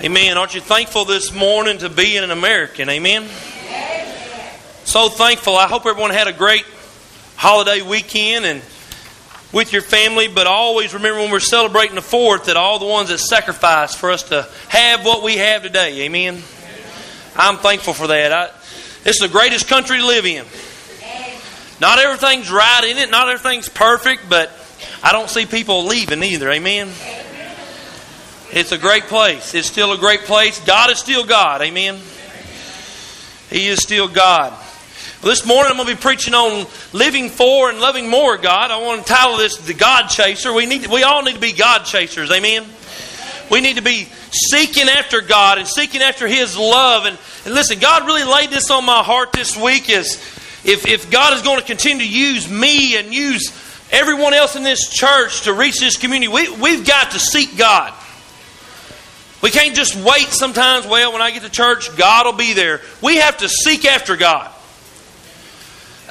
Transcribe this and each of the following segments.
Amen. Aren't you thankful this morning to be an American? Amen. So thankful. I hope everyone had a great holiday weekend and with your family, but always remember when we're celebrating the 4th that all the ones that sacrificed for us to have what we have today. Amen. I'm thankful for that. I, it's the greatest country to live in. Not everything's right in it, not everything's perfect, but I don't see people leaving either. Amen. It's a great place. It's still a great place. God is still God. Amen. He is still God. Well, this morning I'm going to be preaching on living for and loving more God. I want to title this "The God Chaser." We need, we all need to be God chasers. Amen. We need to be seeking after God and seeking after His love. And, and listen, God really laid this on my heart this week. Is if if God is going to continue to use me and use everyone else in this church to reach this community, we, we've got to seek God. We can't just wait sometimes, well, when I get to church, God will be there. We have to seek after God.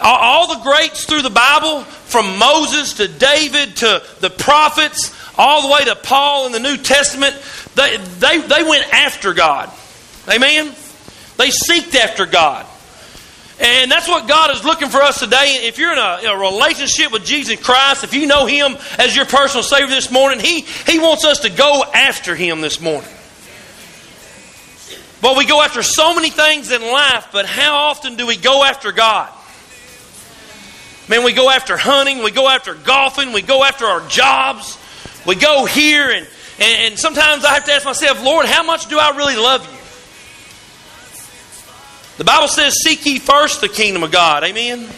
All the greats through the Bible, from Moses to David to the prophets, all the way to Paul in the New Testament, they, they, they went after God. Amen? They seeked after God. And that's what God is looking for us today. If you're in a, in a, relationship with Jesus Christ, if you know Him as your personal Savior this morning, He, he wants us to go after Him this morning. But we go after so many things in life, but how often do we go after God? Man, we go after hunting, we go after golfing, we go after our jobs, we go here, and, and, and sometimes I have to ask myself, Lord, how much do I really love you? The Bible says, Seek ye first the kingdom of God. Amen?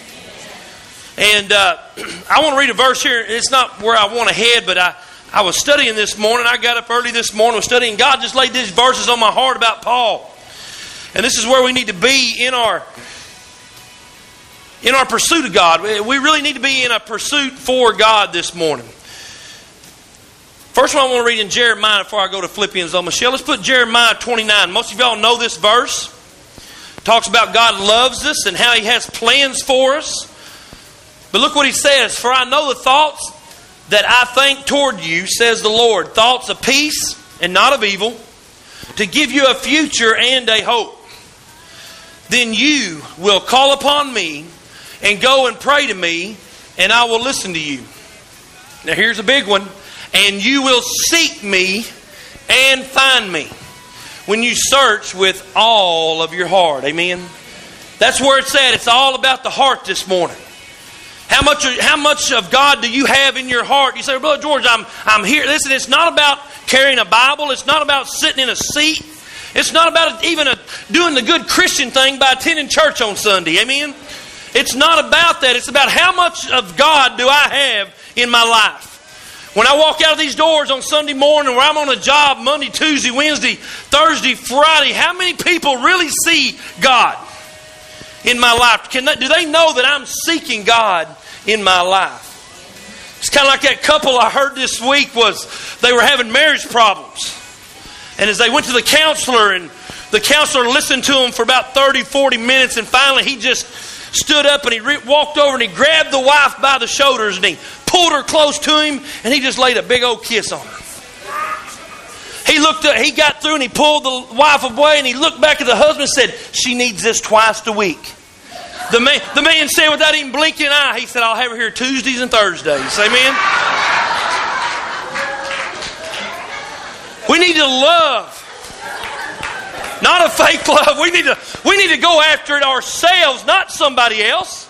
And uh, I want to read a verse here. It's not where I want to head, but I, I was studying this morning. I got up early this morning, was studying. God just laid these verses on my heart about Paul. And this is where we need to be in our in our pursuit of God. We really need to be in a pursuit for God this morning. First one I want to read in Jeremiah before I go to Philippians though. Michelle, let's put Jeremiah 29. Most of y'all know this verse. Talks about God loves us and how He has plans for us. But look what He says. For I know the thoughts that I think toward you, says the Lord, thoughts of peace and not of evil, to give you a future and a hope. Then you will call upon me and go and pray to me, and I will listen to you. Now, here's a big one. And you will seek me and find me when you search with all of your heart. Amen. That's where it's at. It's all about the heart this morning. How much, how much of God do you have in your heart? You say, Brother George, I'm, I'm here. Listen, it's not about carrying a Bible. It's not about sitting in a seat. It's not about even a, doing the good Christian thing by attending church on Sunday. Amen? It's not about that. It's about how much of God do I have in my life. When I walk out of these doors on Sunday morning, where I'm on a job Monday, Tuesday, Wednesday, Thursday, Friday, how many people really see God in my life? Can they, do they know that I'm seeking God in my life? It's kind of like that couple I heard this week was they were having marriage problems. And as they went to the counselor and the counselor listened to them for about 30, 40 minutes and finally he just stood up and he re- walked over and he grabbed the wife by the shoulders and he pulled her close to him and he just laid a big old kiss on her. He looked up, he got through and he pulled the wife away and he looked back at the husband and said, She needs this twice a week. The man, the man said without even blinking an eye, he said, I'll have her here Tuesdays and Thursdays. Amen. We need to love not a fake love. We need to, we need to go after it ourselves, not somebody else.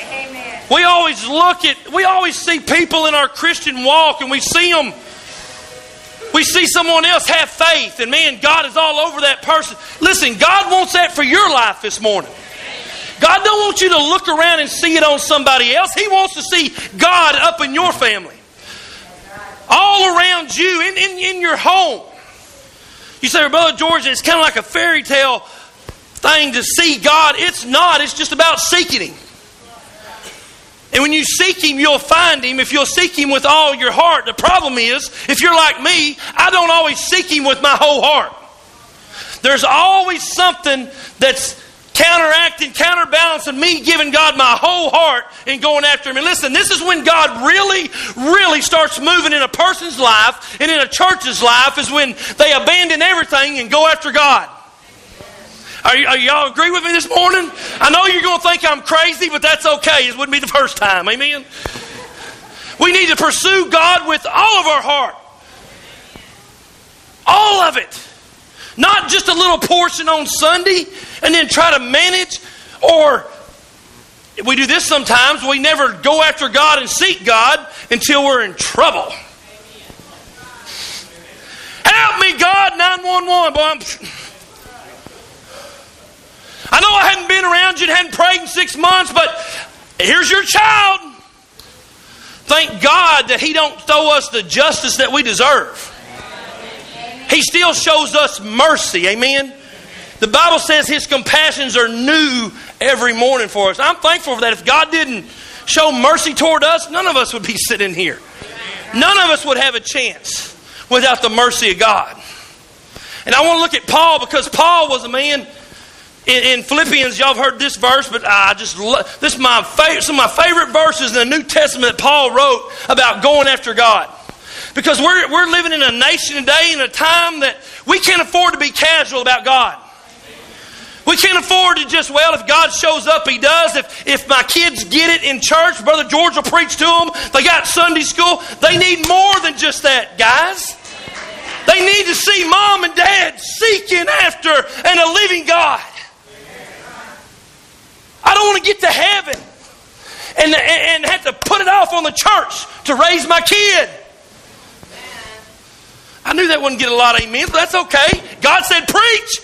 Amen. We always look at, we always see people in our Christian walk and we see them. We see someone else have faith, and man, God is all over that person. Listen, God wants that for your life this morning. God don't want you to look around and see it on somebody else. He wants to see God up in your family. All around you, in, in, in your home. You say, Brother George, it's kind of like a fairy tale thing to see God. It's not, it's just about seeking Him. And when you seek Him, you'll find Him if you'll seek Him with all your heart. The problem is, if you're like me, I don't always seek Him with my whole heart. There's always something that's counteracting, counterbalancing me giving God my whole heart and going after Him. And listen, this is when God really, really starts moving in a person's life and in a church's life, is when they abandon everything and go after God. Are, you, are y'all agree with me this morning? I know you're going to think I'm crazy, but that's okay. It wouldn't be the first time. Amen? We need to pursue God with all of our heart. All of it. Not just a little portion on Sunday and then try to manage. Or we do this sometimes. We never go after God and seek God until we're in trouble. Help me, God, 911. Boy, I'm, I know I hadn't been around you and hadn't prayed in six months, but here's your child. Thank God that He don't throw us the justice that we deserve. He still shows us mercy. Amen. The Bible says His compassions are new every morning for us. I'm thankful for that. If God didn't show mercy toward us, none of us would be sitting here. None of us would have a chance without the mercy of God. And I want to look at Paul because Paul was a man in, in Philippians. Y'all have heard this verse, but I just love, this is my favorite, some of my favorite verses in the New Testament that Paul wrote about going after God. Because we're, we're living in a nation today in a time that we can't afford to be casual about God. We can't afford to just, well, if God shows up, He does. If, if my kids get it in church, Brother George will preach to them. They got Sunday school. They need more than just that, guys. They need to see mom and dad seeking after and a living God. I don't want to get to heaven and, and have to put it off on the church to raise my kid. I knew that wouldn't get a lot of amens, but that's okay. God said, preach.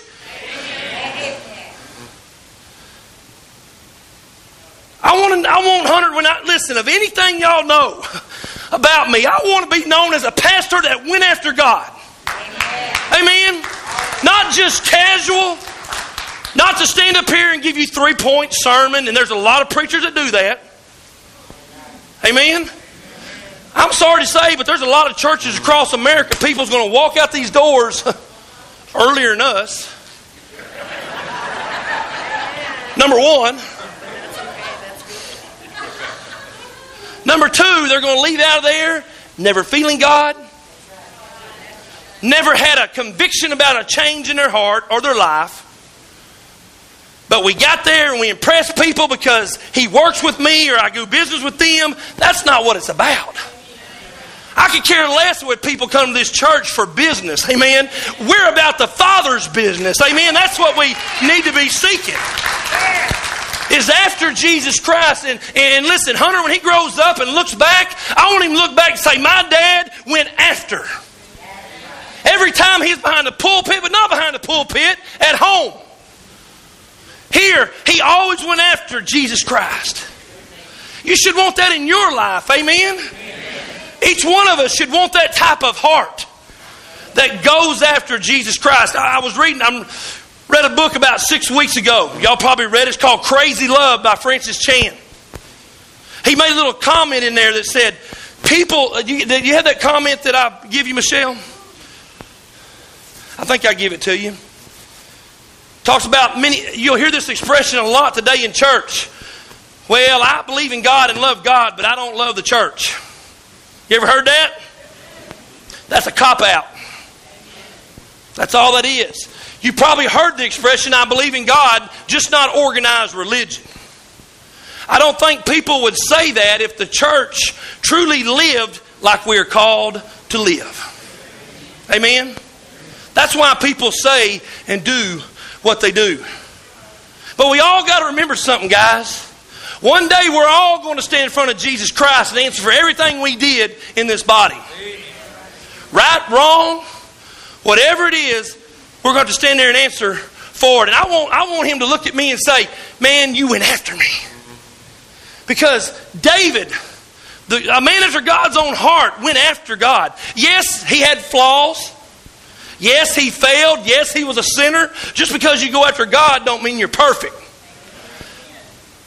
I want I want Hunter when I listen of anything y'all know about me. I want to be known as a pastor that went after God. Amen. Not just casual, not to stand up here and give you three point sermon, and there's a lot of preachers that do that. Amen. I'm sorry to say, but there's a lot of churches across America. People's going to walk out these doors earlier than us. Number one. Number two, they're going to leave out of there never feeling God, never had a conviction about a change in their heart or their life. But we got there and we impressed people because he works with me or I do business with them. That's not what it's about. I could care less what people come to this church for business. Amen. We're about the Father's business. Amen. That's what we need to be seeking. Is after Jesus Christ. And, and listen, Hunter, when he grows up and looks back, I want him to look back and say, My dad went after. Every time he's behind the pulpit, but not behind the pulpit, at home. Here, he always went after Jesus Christ. You should want that in your life. Amen? Each one of us should want that type of heart that goes after Jesus Christ. I, was reading, I read a book about six weeks ago. Y'all probably read it. It's called Crazy Love by Francis Chan. He made a little comment in there that said, People, uh, you, you have that comment that I give you, Michelle? I think I give it to you. Talks about many, you'll hear this expression a lot today in church. Well, I believe in God and love God, but I don't love the church. You ever heard that? That's a cop out. That's all that is. You probably heard the expression, I believe in God, just not organized religion. I don't think people would say that if the church truly lived like we're called to live. Amen? That's why people say and do what they do. But we all got to remember something, guys. One day we're all going to stand in front of Jesus Christ and answer for everything we did in this body. Right, wrong, whatever it is, we're going to stand there and answer for it. And I want, I want him to look at me and say, Man, you went after me. Because David, the, a man after God's own heart, went after God. Yes, he had flaws. Yes, he failed. Yes, he was a sinner. Just because you go after God don't mean you're perfect.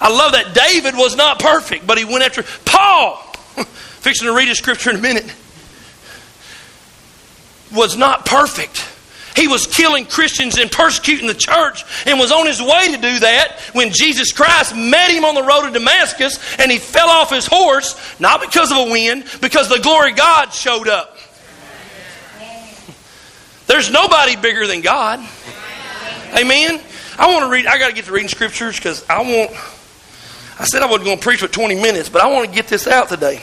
I love that. David was not perfect, but he went after Paul. Fixing to read a scripture in a minute. Was not perfect. he was killing Christians and persecuting the church and was on his way to do that when Jesus Christ met him on the road to Damascus and he fell off his horse, not because of a wind, because the glory of God showed up. There's nobody bigger than God. Amen. I want to read, I got to get to reading scriptures because I want, I said I wasn't going to preach for 20 minutes, but I want to get this out today.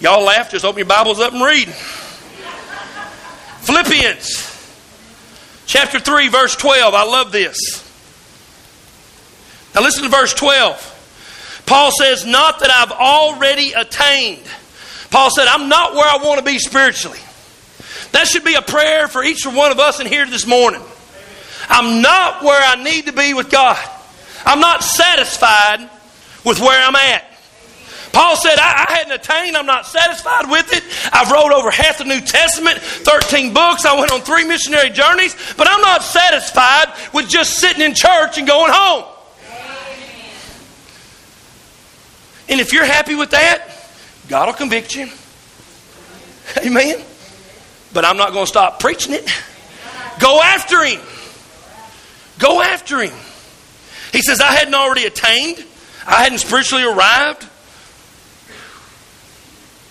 Y'all laugh, just open your Bibles up and read. Philippians chapter 3, verse 12. I love this. Now listen to verse 12. Paul says, Not that I've already attained. Paul said, I'm not where I want to be spiritually. That should be a prayer for each one of us in here this morning. I'm not where I need to be with God. I'm not satisfied with where I'm at. Paul said, I, I, hadn't attained. I'm not satisfied with it. I've wrote over half the New Testament, 13 books. I went on three missionary journeys, but I'm not satisfied with just sitting in church and going home. And if you're happy with that, God will convict you. Amen. But I'm not going to stop preaching it. Go after Him. Go after Him. He says, I hadn't already attained, I hadn't spiritually arrived.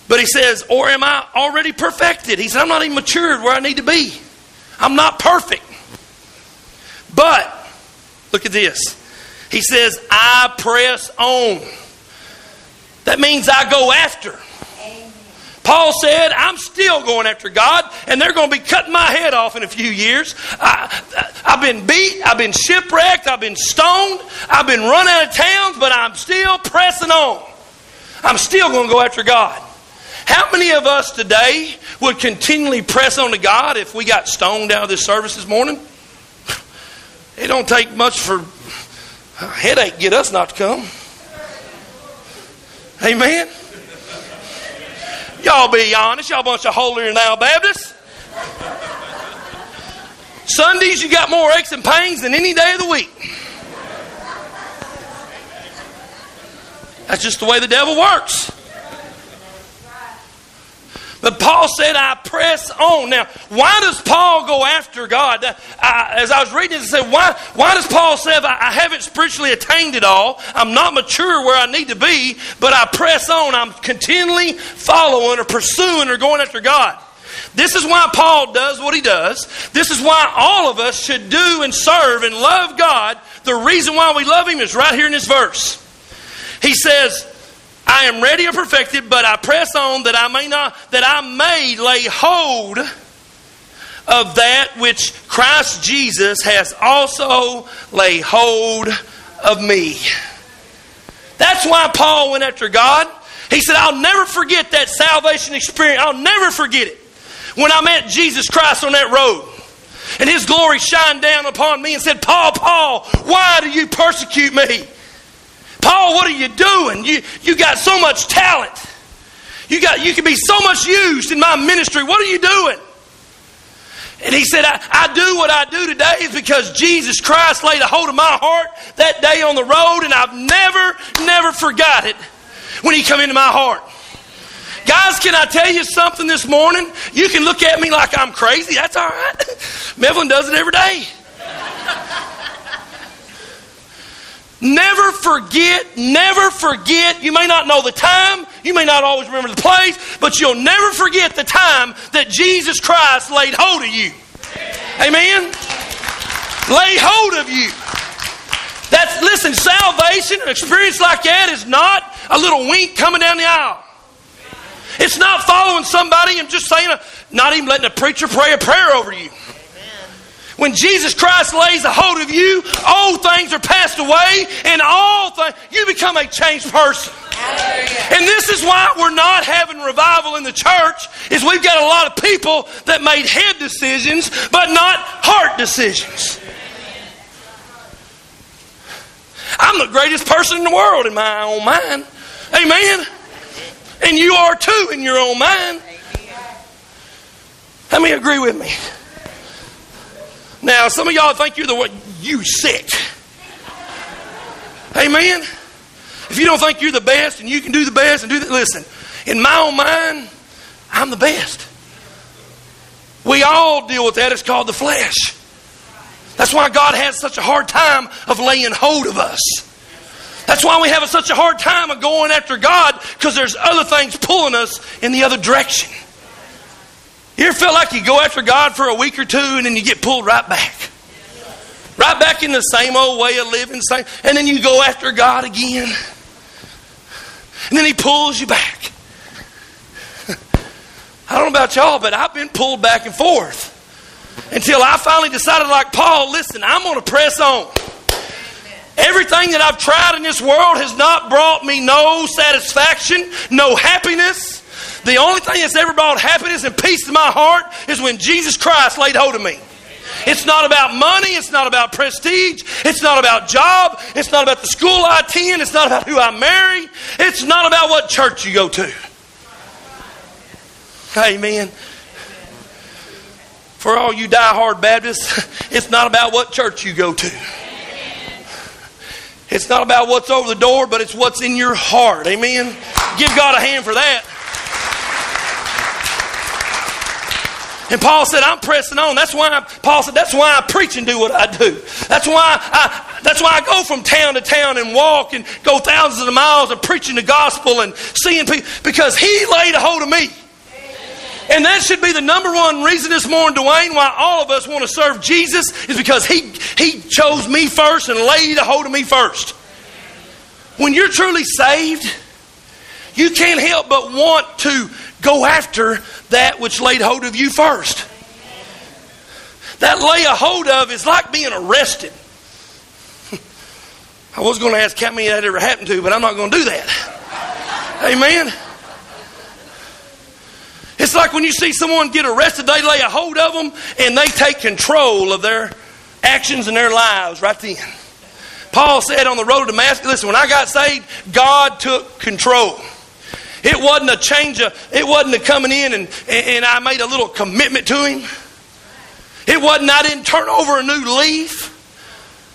But he says, or am I already perfected? He said, I'm not even matured where I need to be. I'm not perfect. But, look at this. He says, I press on. That means I go after. Paul said, I'm still going after God, and they're going to be cutting my head off in a few years. I, have been beat, I've been shipwrecked, I've been stoned, I've been run out of towns, but I'm still pressing on. I'm still going to go after God. How many of us today would continually press on to God if we got stoned out of this service this morning? It don't take much for a headache get us not to come. Amen. Y'all be honest. Y'all bunch of holier now Baptists. Sundays, you got more aches and pains than any day of the week. That's just the way the devil works. But Paul said, I press on. Now, why does Paul go after God? I, as I was reading it, I said, why, why does Paul say, I, I haven't spiritually attained it all? I'm not mature where I need to be, but I press on. I'm continually following or pursuing or going after God. This is why Paul does what he does. This is why all of us should do and serve and love God. The reason why we love Him is right here in this verse. He says, I am ready and perfected, but I press on that I may not that I may lay hold of that which Christ Jesus has also laid hold of me. That's why Paul went after God. He said, I'll never forget that salvation experience. I'll never forget it. When I met Jesus Christ on that road and his glory shined down upon me and said, Paul, Paul, why do you persecute me? Paul, what are you doing? You, you got so much talent. You, got, you can be so much used in my ministry. What are you doing? And he said, I, I do what I do today is because Jesus Christ laid a hold of my heart that day on the road, and I've never, never forgot it when he come into my heart. Guys, can I tell you something this morning? You can look at me like I'm crazy. That's all right. Mevlin does it every day. Never forget, never forget. You may not know the time, you may not always remember the place, but you'll never forget the time that Jesus Christ laid hold of you. Amen? Lay hold of you. That's, listen, salvation, an experience like that is not a little wink coming down the aisle. It's not following somebody and just saying, a, not even letting a preacher pray a prayer over you. When Jesus Christ lays a hold of you, old things are passed away, and all things, you become a changed person. And this is why we're not having revival in the church, is we've got a lot of people that made head decisions, but not heart decisions. I'm the greatest person in the world in my own mind. Amen. And you are too in your own mind. Let me agree with me? Now, some of y'all think you're the one, you sick. Amen? If you don't think you're the best and you can do the best and do that, listen, in my own mind, I'm the best. We all deal with that. It's called the flesh. That's why God has such a hard time of laying hold of us. That's why we have such a hard time of going after God because there's other things pulling us in the other direction. You ever feel like you go after God for a week or two and then you get pulled right back? Right back in the same old way of living, same, and then you go after God again. And then He pulls you back. I don't know about y'all, but I've been pulled back and forth until I finally decided, like Paul, listen, I'm going to press on. Everything that I've tried in this world has not brought me no satisfaction, no happiness. The only thing that's ever brought happiness and peace to my heart is when Jesus Christ laid hold of me. It's not about money. It's not about prestige. It's not about job. It's not about the school I attend. It's not about who I marry. It's not about what church you go to. Amen. For all you die-hard Baptists, it's not about what church you go to. It's not about what's over the door, but it's what's in your heart. Amen. Give God a hand for that. And Paul said, I'm pressing on. That's why I, Paul said, that's why I preach and do what I do. That's why I, that's why I go from town to town and walk and go thousands of miles and preaching the gospel and seeing people because he laid a hold of me. And that should be the number one reason this morning, Dwayne, why all of us want to serve Jesus is because he, he chose me first and laid a hold of me first. When you're truly saved, you can't help but want to go after that which laid hold of you first. That lay a hold of is like being arrested. I was going to ask how many that ever happened to, but I'm not going to do that. Amen. It's like when you see someone get arrested, they lay a hold of them and they take control of their actions and their lives right then. Paul said on the road to Damascus, listen, when I got saved, God took control. It wasn't a change of, it wasn't a coming in and, and I made a little commitment to Him. It wasn't, I didn't turn over a new leaf.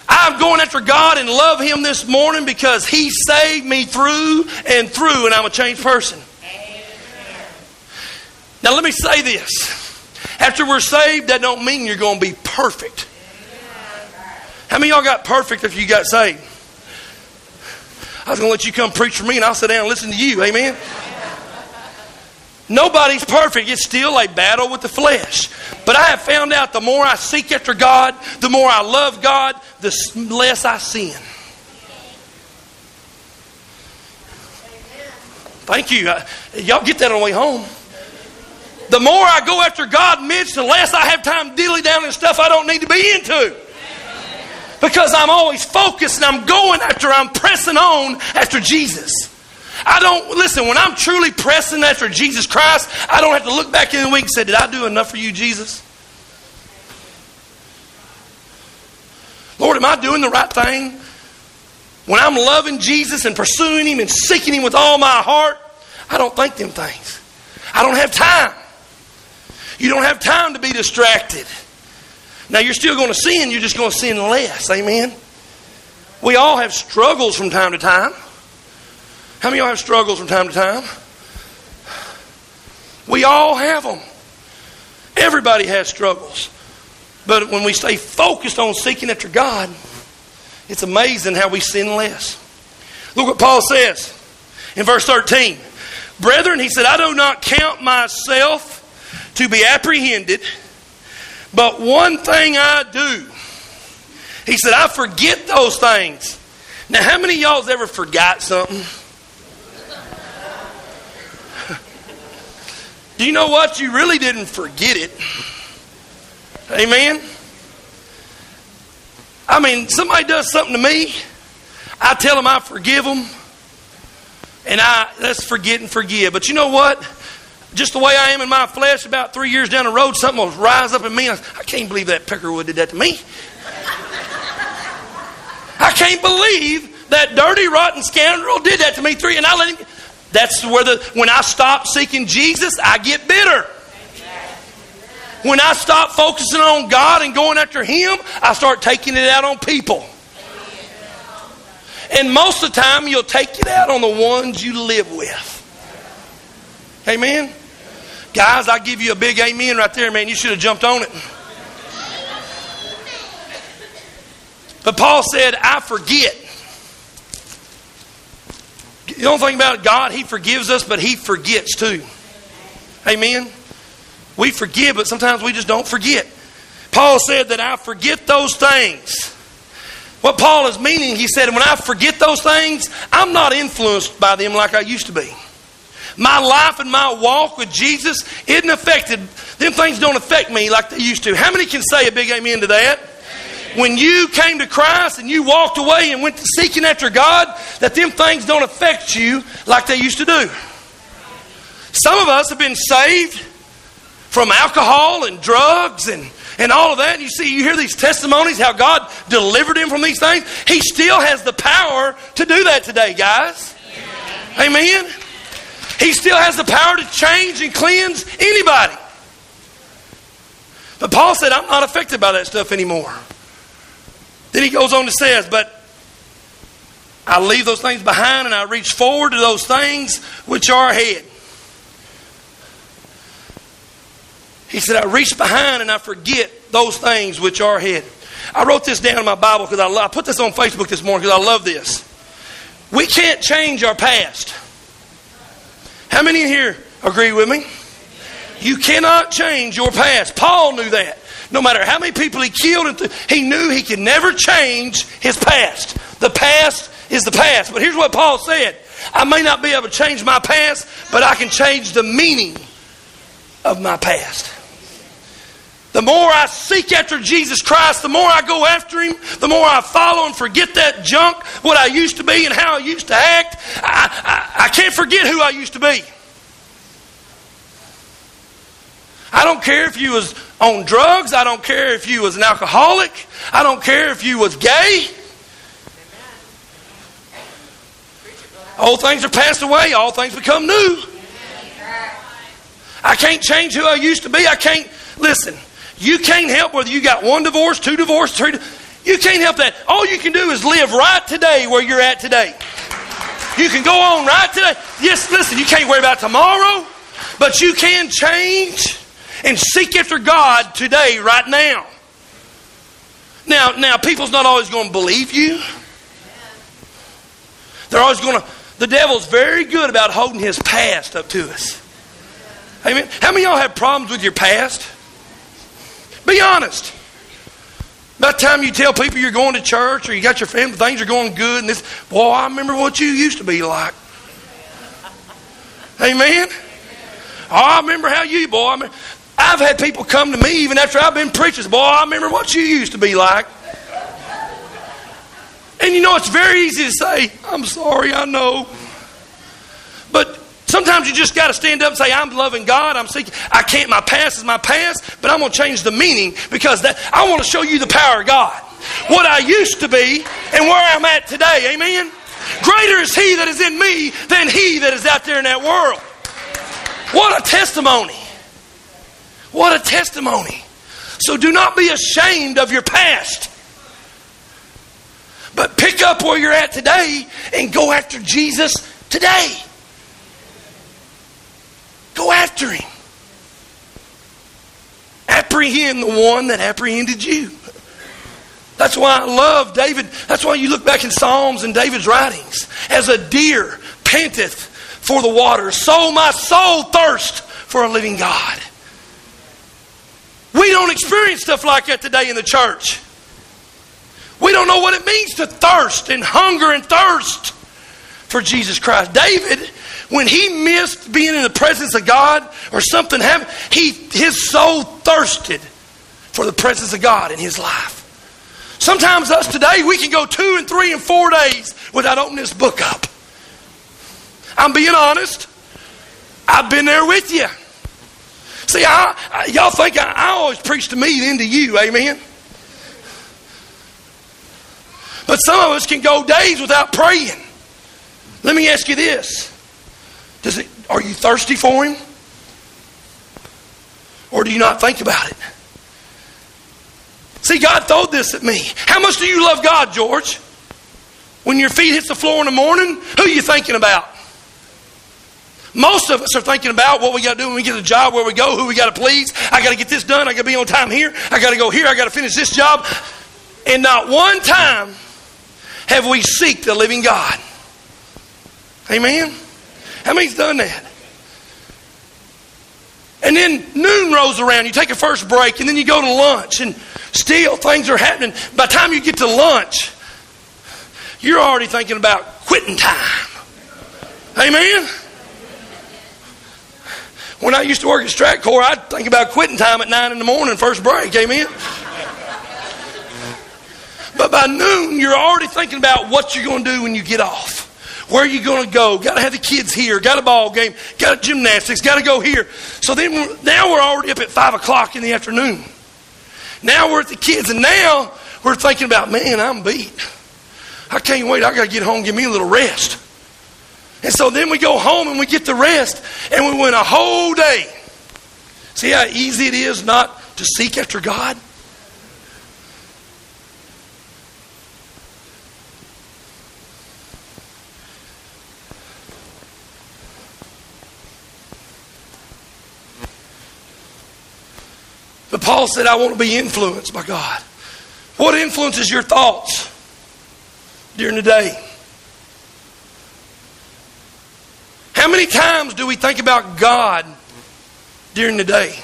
I'm going after God and love Him this morning because He saved me through and through, and I'm a changed person. Now, let me say this. After we're saved, that don't mean you're going to be perfect. How many y'all got perfect if you got saved? I was going to let you come preach for me and I'll sit down and listen to you. Amen? Nobody's perfect. It's still a battle with the flesh. But I have found out the more I seek after God, the more I love God, the less I sin. Thank you. Y'all get that on the way home the more I go after God, Mitch, the less I have time dilly down in stuff I don't need to be into. Because I'm always focused and I'm going after, I'm pressing on after Jesus. I don't, listen, when I'm truly pressing after Jesus Christ, I don't have to look back in the week and say, Did I do enough for you, Jesus? Lord, am I doing the right thing? When I'm loving Jesus and pursuing Him and seeking Him with all my heart, I don't think them things. I don't have time. You don't have time to be distracted. Now, you're still going to sin, you're just going to sin less. Amen? We all have struggles from time to time. How many of y'all have struggles from time to time? We all have them. Everybody has struggles. But when we stay focused on seeking after God, it's amazing how we sin less. Look what Paul says in verse 13. Brethren, he said, I do not count myself to be apprehended. But one thing I do, he said, I forget those things. Now, how many y'all's ever forgot something? do you know what? You really didn't forget it. Amen. I mean, somebody does something to me, I tell them I forgive them, and I let's forget and forgive. But you know what? Just the way I am in my flesh, about three years down the road, something will rise up in me. I, I can't believe that Peckerwood did that to me. I can't believe that dirty, rotten scoundrel did that to me. Three, and I let him. That's where the when I stop seeking Jesus, I get bitter. When I stop focusing on God and going after Him, I start taking it out on people. And most of the time, you'll take it out on the ones you live with. Amen. Guys, I give you a big amen right there, man. You should have jumped on it. But Paul said, I forget. You don't think about God, He forgives us, but He forgets too. Amen. We forgive, but sometimes we just don't forget. Paul said that I forget those things. What Paul is meaning, he said, when I forget those things, I'm not influenced by them like I used to be. My life and my walk with Jesus isn't affected. Them things don't affect me like they used to. How many can say a big amen to that? When you came to Christ and you walked away and went seeking after God, that them things don't affect you like they used to do. Some of us have been saved from alcohol and drugs and, and all of that. You see, you hear these testimonies how God delivered him from these things. He still has the power to do that today, guys. Amen. He still has the power to change and cleanse anybody. But Paul said, I'm not affected by that stuff anymore. Then he goes on to says, But I leave those things behind and I reach forward to those things which are ahead. He said, I reach behind and I forget those things which are ahead. I wrote this down in my Bible because I, I put this on Facebook this morning because I love this. We can't change our past. How many in here agree with me? You cannot change your past. Paul knew that. No matter how many people he killed, he knew he could never change his past. The past is the past. But here's what Paul said I may not be able to change my past, but I can change the meaning of my past. The more I seek after Jesus Christ, the more I go after Him, the more I follow and forget that junk, what I used to be and how I used to act. I, I, I can't forget who I used to be. I don't care if you was on drugs. I don't care if you was an alcoholic. I don't care if you was gay. Old things are passed away. All things become new. I can't change who I used to be. I can't, listen, you can't help whether you got one divorce, two divorces, three. You can't help that. All you can do is live right today where you're at today. You can go on right today. Yes, listen, you can't worry about tomorrow, but you can change and seek after God today, right now. Now, now, people's not always going to believe you. They're always going to. The devil's very good about holding his past up to us. Amen. How many of y'all have problems with your past? Be honest. By the time you tell people you're going to church or you got your family, things are going good, and this, boy, I remember what you used to be like. Amen. Oh, I remember how you, boy. I I've had people come to me even after I've been preaching. Boy, I remember what you used to be like. And you know, it's very easy to say, I'm sorry, I know. But Sometimes you just got to stand up and say, I'm loving God. I'm seeking. I can't, my past is my past, but I'm going to change the meaning because that, I want to show you the power of God. What I used to be and where I'm at today. Amen. Greater is He that is in me than He that is out there in that world. What a testimony. What a testimony. So do not be ashamed of your past. But pick up where you're at today and go after Jesus today. Go after him. Apprehend the one that apprehended you. That's why I love David. That's why you look back in Psalms and David's writings. As a deer panteth for the water, so my soul thirst for a living God. We don't experience stuff like that today in the church. We don't know what it means to thirst and hunger and thirst for Jesus Christ. David when he missed being in the presence of God or something happened, he, his soul thirsted for the presence of God in his life. Sometimes us today, we can go two and three and four days without opening this book up. I'm being honest. I've been there with you. See, I, I, y'all think I, I always preach to me, then to you. Amen. But some of us can go days without praying. Let me ask you this does it, are you thirsty for Him? Or do you not think about it? See, God told this at me. How much do you love God, George? When your feet hits the floor in the morning, who are you thinking about? Most of us are thinking about what we got to do when we get a job, where we go, who we got to please. I got to get this done. I got to be on time here. I got to go here. I got to finish this job. And not one time have we seek the living God. Amen? How many's done that? And then noon rolls around, you take a first break, and then you go to lunch, and still things are happening. By the time you get to lunch, you're already thinking about quitting time. Amen? When I used to work at Stratcor, I'd think about quitting time at 9 in the morning, first break. Amen? But by noon, you're already thinking about what you're going to do when you get off. Where are you going to go? Got to have the kids here. Got a ball game. Got gymnastics. Got to go here. So then now we're already up at 5 o'clock in the afternoon. Now we're at the kids, and now we're thinking about, man, I'm beat. I can't wait. I got to get home give me a little rest. And so then we go home and we get the rest, and we went a whole day. See how easy it is not to seek after God? But Paul said, I want to be influenced by God. What influences your thoughts during the day? How many times do we think about God during the day?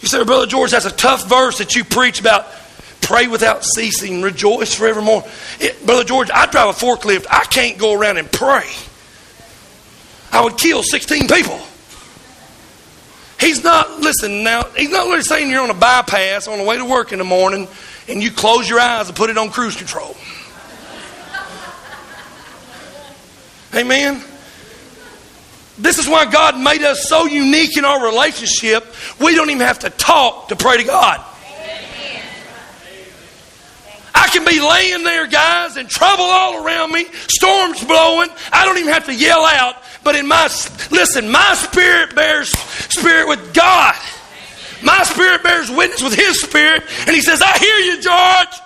You say, Brother George, that's a tough verse that you preach about pray without ceasing, rejoice forevermore. It, Brother George, I drive a forklift. I can't go around and pray. I would kill 16 people. He's not, listen now, he's not really saying you're on a bypass on the way to work in the morning and you close your eyes and put it on cruise control. Amen. This is why God made us so unique in our relationship, we don't even have to talk to pray to God. I can be laying there, guys, and trouble all around me, storms blowing. I don't even have to yell out. But in my, listen, my spirit bears spirit with God. My spirit bears witness with His spirit. And He says, I hear you, George.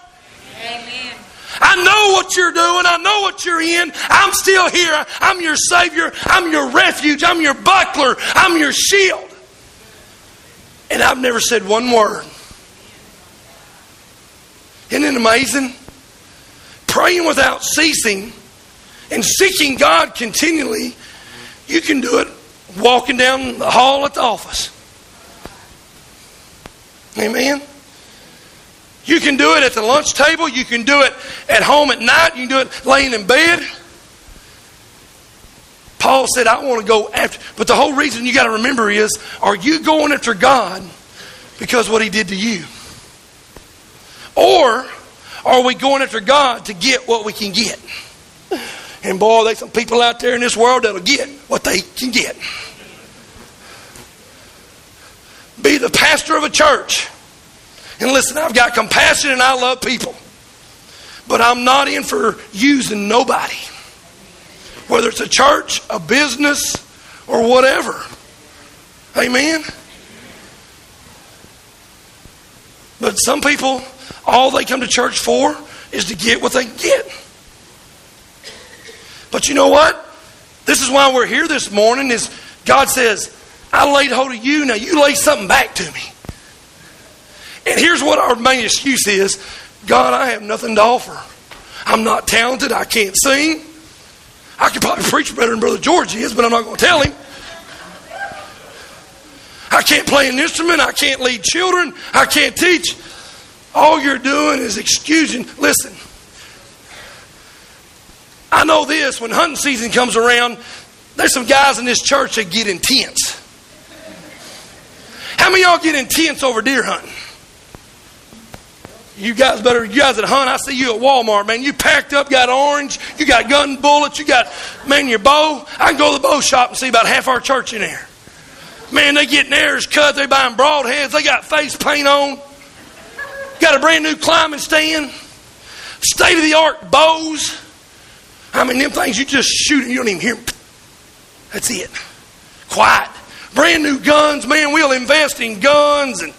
Amen. I know what you're doing. I know what you're in. I'm still here. I'm your Savior. I'm your refuge. I'm your buckler. I'm your shield. And I've never said one word. Isn't it amazing? Praying without ceasing and seeking God continually you can do it walking down the hall at the office. Amen. You can do it at the lunch table. You can do it at home at night. You can do it laying in bed. Paul said, I want to go after. But the whole reason you got to remember is are you going after God because what he did to you? Or are we going after God to get what we can get? And boy, there's some people out there in this world that'll get what they can get. Be the pastor of a church. And listen, I've got compassion and I love people. But I'm not in for using nobody. Whether it's a church, a business, or whatever. Amen? But some people, all they come to church for is to get what they get. But you know what? This is why we're here this morning is God says, I laid hold of you, now you lay something back to me. And here's what our main excuse is God, I have nothing to offer. I'm not talented. I can't sing. I could probably preach better than Brother George is, but I'm not going to tell him. I can't play an instrument. I can't lead children. I can't teach. All you're doing is excusing. Listen, I know this when hunting season comes around, there's some guys in this church that get intense. How many y'all get intense over deer hunting? You guys better, you guys that hunt, I see you at Walmart, man. You packed up, got orange, you got gun bullets, you got, man, your bow. I can go to the bow shop and see about half our church in there. Man, they getting theirs cut, they buying broadheads, they got face paint on, got a brand new climbing stand, state of the art bows. I mean, them things you just shoot and you don't even hear. That's it. Quiet. Brand new guns, man. We'll invest in guns, and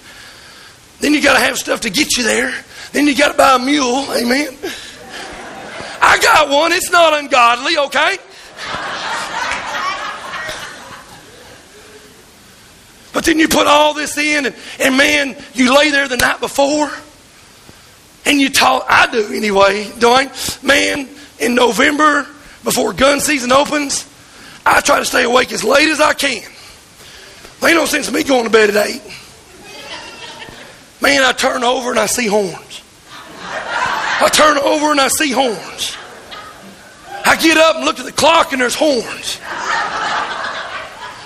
then you got to have stuff to get you there. Then you got to buy a mule. Amen. I got one. It's not ungodly. Okay. But then you put all this in, and, and man, you lay there the night before, and you talk. I do anyway, Dwayne. Man, in November before gun season opens. I try to stay awake as late as I can. There ain't no sense me going to bed at eight. Man, I turn over and I see horns. I turn over and I see horns. I get up and look at the clock and there's horns.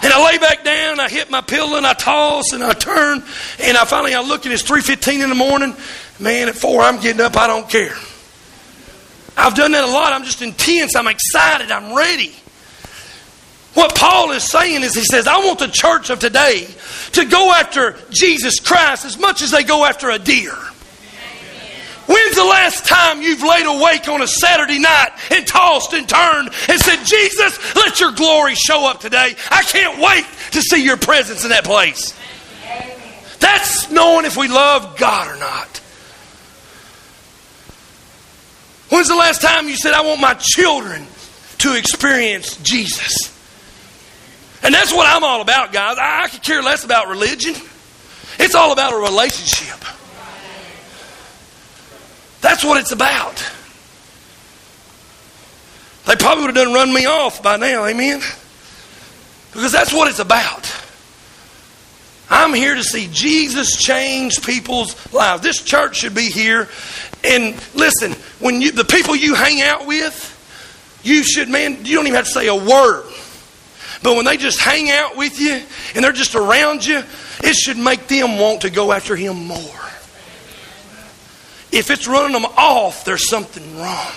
And I lay back down, I hit my pillow and I toss and I turn and I finally I look and it's 3.15 in the morning. Man, at 4 I'm getting up, I don't care. I've done that a lot. I'm just intense. I'm excited. I'm ready. What Paul is saying is, he says, I want the church of today to go after Jesus Christ as much as they go after a deer. When's the last time you've laid awake on a Saturday night and tossed and turned and said, Jesus, let your glory show up today? I can't wait to see your presence in that place. That's knowing if we love God or not. When's the last time you said, I want my children to experience Jesus? And that's what I'm all about, guys. I, I could care less about religion. It's all about a relationship. That's what it's about. They probably would have done run me off by now, amen? Because that's what it's about. I'm here to see Jesus change people's lives. This church should be here. And listen, when you the people you hang out with, you should, man, you don't even have to say a word. But when they just hang out with you and they're just around you, it should make them want to go after Him more. If it's running them off, there's something wrong.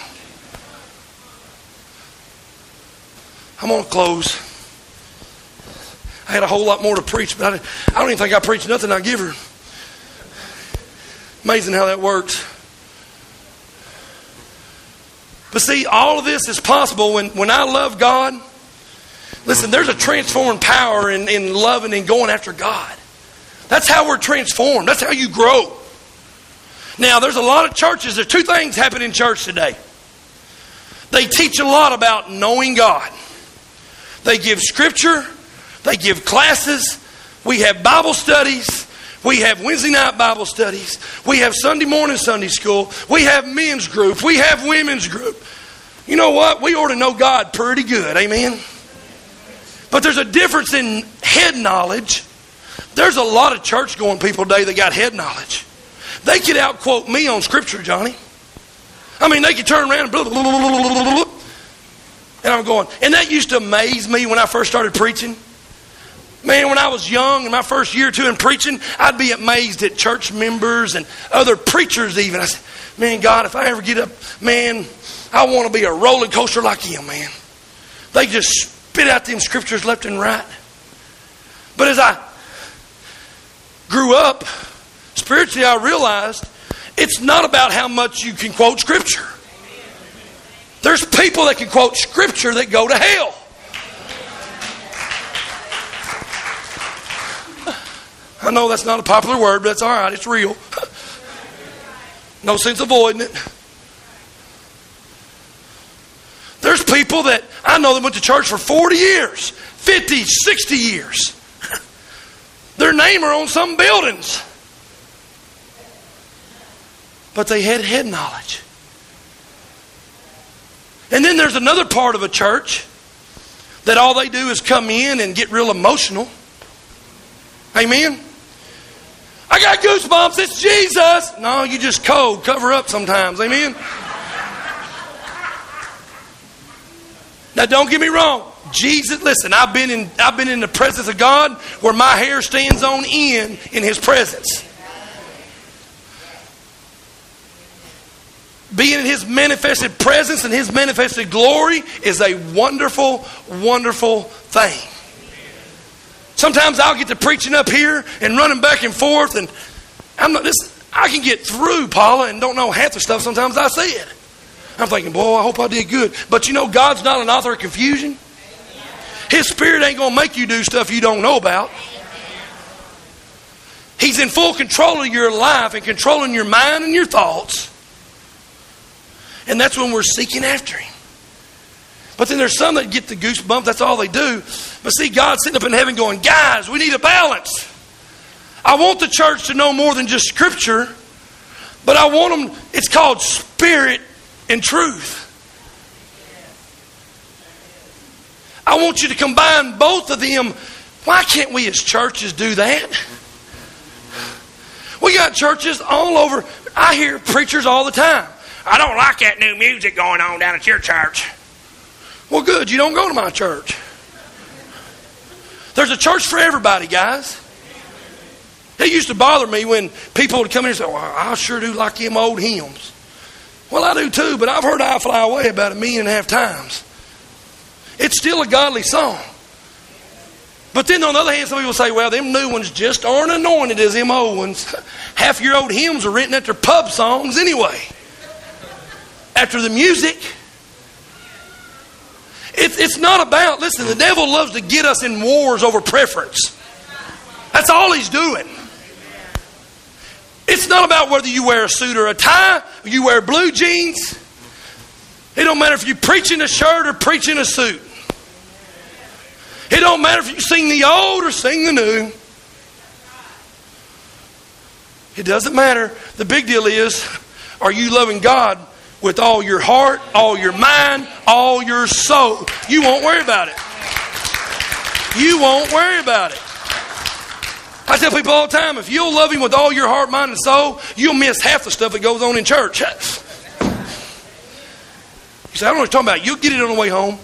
I'm going to close. I had a whole lot more to preach, but I, I don't even think I preached nothing I give her. Amazing how that works. But see, all of this is possible when, when I love God Listen, there's a transforming power in, in loving and going after God. That's how we're transformed. That's how you grow. Now, there's a lot of churches. There's two things happen in church today. They teach a lot about knowing God. They give scripture. They give classes. We have Bible studies. We have Wednesday night Bible studies. We have Sunday morning Sunday school. We have men's group. We have women's group. You know what? We ought to know God pretty good. Amen. But there's a difference in head knowledge. There's a lot of church going people today that got head knowledge. They could outquote me on scripture, Johnny. I mean, they could turn around and and I'm going, and that used to amaze me when I first started preaching. Man, when I was young, in my first year or two in preaching, I'd be amazed at church members and other preachers even. I said, man, God, if I ever get up, man, I want to be a roller coaster like him, man. They just spit out them scriptures left and right. But as I grew up, spiritually, I realized it's not about how much you can quote scripture. There's people that can quote scripture that go to hell. I know that's not a popular word, but that's all right. It's real. No sense avoiding it. There's people that I know that went to church for 40 years, 50, 60 years. Their name are on some buildings. But they had head knowledge. And then there's another part of a church that all they do is come in and get real emotional. Amen. I got goosebumps. It's Jesus. No, you just code, cover up sometimes. Amen. Now, don't get me wrong. Jesus, listen, I've been in I've been in the presence of God where my hair stands on end in his presence. Being in his manifested presence and his manifested glory is a wonderful, wonderful thing. Sometimes I'll get to preaching up here and running back and forth, and I'm not this. I can get through Paula and don't know half the stuff sometimes I said. I'm thinking, boy, I hope I did good. But you know, God's not an author of confusion. His Spirit ain't going to make you do stuff you don't know about. He's in full control of your life and controlling your mind and your thoughts. And that's when we're seeking after Him. But then there's some that get the goosebumps, that's all they do. But see, God's sitting up in heaven going, guys, we need a balance. I want the church to know more than just Scripture, but I want them, it's called spirit and truth. I want you to combine both of them. Why can't we as churches do that? We got churches all over. I hear preachers all the time. I don't like that new music going on down at your church. Well, good. You don't go to my church. There's a church for everybody, guys. It used to bother me when people would come in and say, well, I sure do like them old hymns. Well, I do too, but I've heard I Fly Away about a million and a half times. It's still a godly song. But then on the other hand, some people say, well, them new ones just aren't anointed as them old ones. Half your old hymns are written after pub songs anyway. After the music. It, it's not about, listen, the devil loves to get us in wars over preference. That's all he's doing. It's not about whether you wear a suit or a tie, or you wear blue jeans. It don't matter if you preach in a shirt or preach in a suit. It don't matter if you sing the old or sing the new. It doesn't matter. The big deal is are you loving God with all your heart, all your mind, all your soul? You won't worry about it. You won't worry about it. I tell people all the time if you'll love Him with all your heart, mind, and soul, you'll miss half the stuff that goes on in church. You say, I don't know what you're talking about. You'll get it on the way home.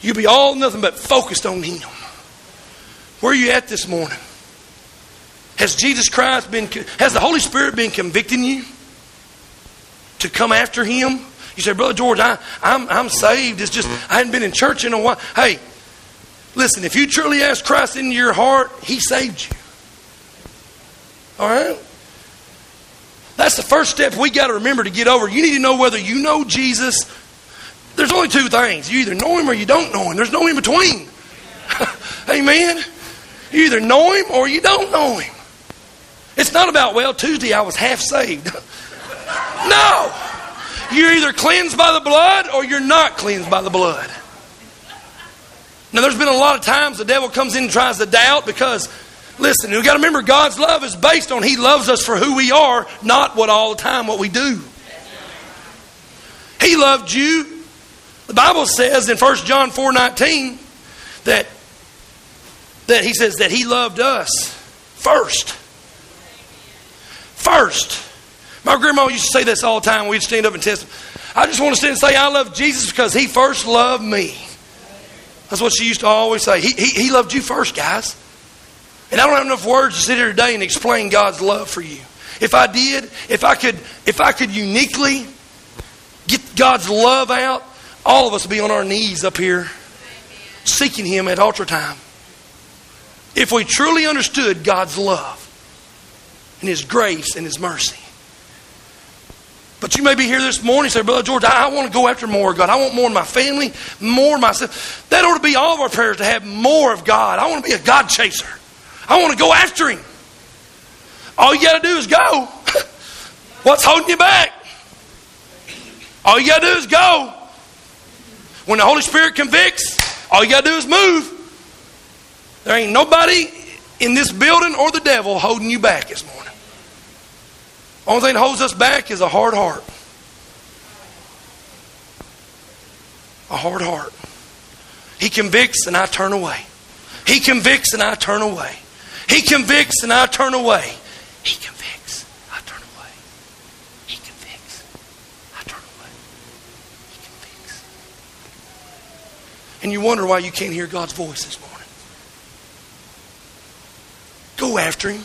You'll be all nothing but focused on Him. Where are you at this morning? Has Jesus Christ been, has the Holy Spirit been convicting you to come after Him? You say, Brother George, I, I'm, I'm saved. It's just, I hadn't been in church in a while. Hey, listen, if you truly ask Christ into your heart, He saved you. All right? That's the first step we got to remember to get over. You need to know whether you know Jesus there's only two things. You either know him or you don't know him. There's no in between. Amen. You either know him or you don't know him. It's not about, well, Tuesday I was half saved. no. You're either cleansed by the blood or you're not cleansed by the blood. Now, there's been a lot of times the devil comes in and tries to doubt because, listen, we've got to remember God's love is based on He loves us for who we are, not what all the time what we do. He loved you the Bible says in 1 John 4 19 that, that he says that he loved us first. First. My grandma used to say this all the time. We'd stand up and test. I just want to stand and say, I love Jesus because he first loved me. That's what she used to always say. He, he, he loved you first, guys. And I don't have enough words to sit here today and explain God's love for you. If I did, if I could, if I could uniquely get God's love out, all of us would be on our knees up here seeking Him at altar time. If we truly understood God's love and His grace and His mercy. But you may be here this morning and say, Brother George, I, I want to go after more of God. I want more in my family, more of myself. That ought to be all of our prayers to have more of God. I want to be a God chaser. I want to go after Him. All you got to do is go. What's holding you back? All you got to do is go. When the Holy Spirit convicts, all you got to do is move. There ain't nobody in this building or the devil holding you back this morning. Only thing that holds us back is a hard heart. A hard heart. He convicts and I turn away. He convicts and I turn away. He convicts and I turn away. He convicts. I turn away. He convicts, I turn away. He convicts. And you wonder why you can't hear God's voice this morning. Go after Him.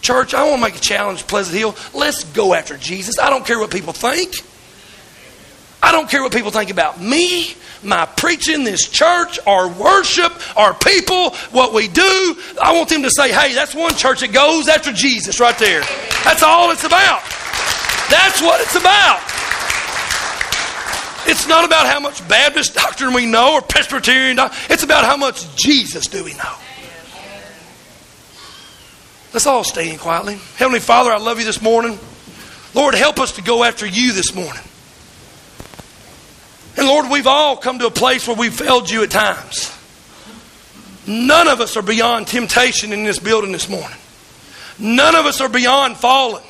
Church, I want to make a challenge, Pleasant Hill. Let's go after Jesus. I don't care what people think. I don't care what people think about me, my preaching, this church, our worship, our people, what we do. I want them to say, hey, that's one church that goes after Jesus right there. That's all it's about. That's what it's about. It's not about how much Baptist doctrine we know or Presbyterian doctrine. It's about how much Jesus do we know. Let's all stand quietly. Heavenly Father, I love you this morning. Lord, help us to go after you this morning. And Lord, we've all come to a place where we've failed you at times. None of us are beyond temptation in this building this morning. None of us are beyond falling.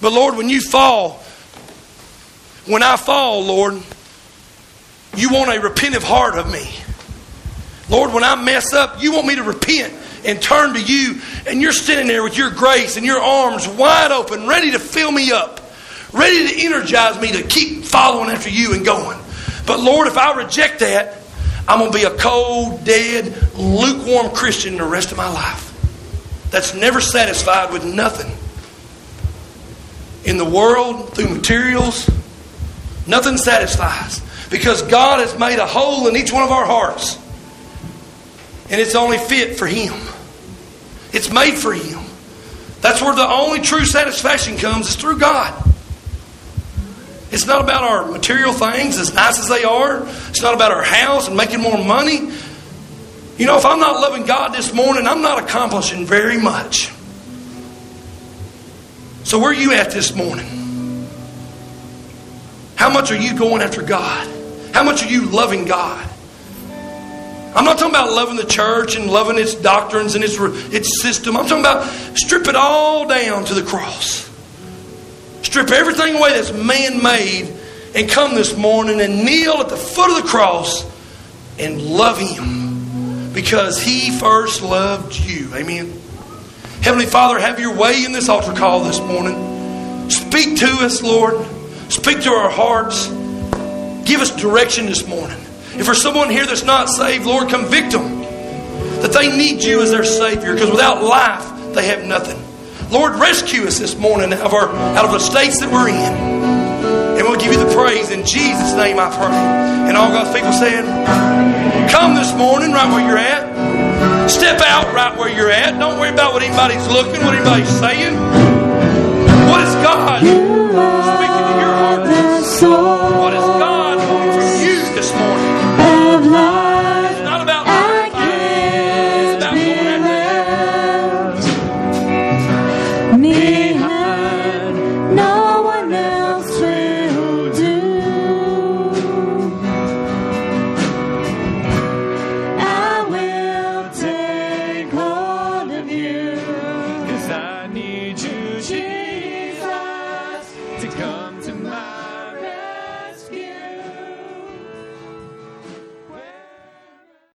But Lord, when you fall, when I fall, Lord, you want a repentive heart of me. Lord, when I mess up, you want me to repent and turn to you, and you're sitting there with your grace and your arms wide open, ready to fill me up, ready to energize me to keep following after you and going. But Lord, if I reject that, I'm going to be a cold, dead, lukewarm Christian the rest of my life. That's never satisfied with nothing. In the world, through materials, nothing satisfies. Because God has made a hole in each one of our hearts. And it's only fit for Him. It's made for Him. That's where the only true satisfaction comes is through God. It's not about our material things, as nice as they are. It's not about our house and making more money. You know, if I'm not loving God this morning, I'm not accomplishing very much. So, where are you at this morning? How much are you going after God? How much are you loving God? I'm not talking about loving the church and loving its doctrines and its, its system. I'm talking about strip it all down to the cross. Strip everything away that's man made and come this morning and kneel at the foot of the cross and love Him because He first loved you. Amen. Heavenly Father, have your way in this altar call this morning. Speak to us, Lord. Speak to our hearts. Give us direction this morning. If there's someone here that's not saved, Lord, convict them that they need you as their Savior because without life, they have nothing. Lord, rescue us this morning out of, our, out of the states that we're in. And we'll give you the praise. In Jesus' name I pray. And all God's people said, Come this morning right where you're at. Step out right where you're at. Don't worry about what anybody's looking, what anybody's saying. What is God speaking to your heart?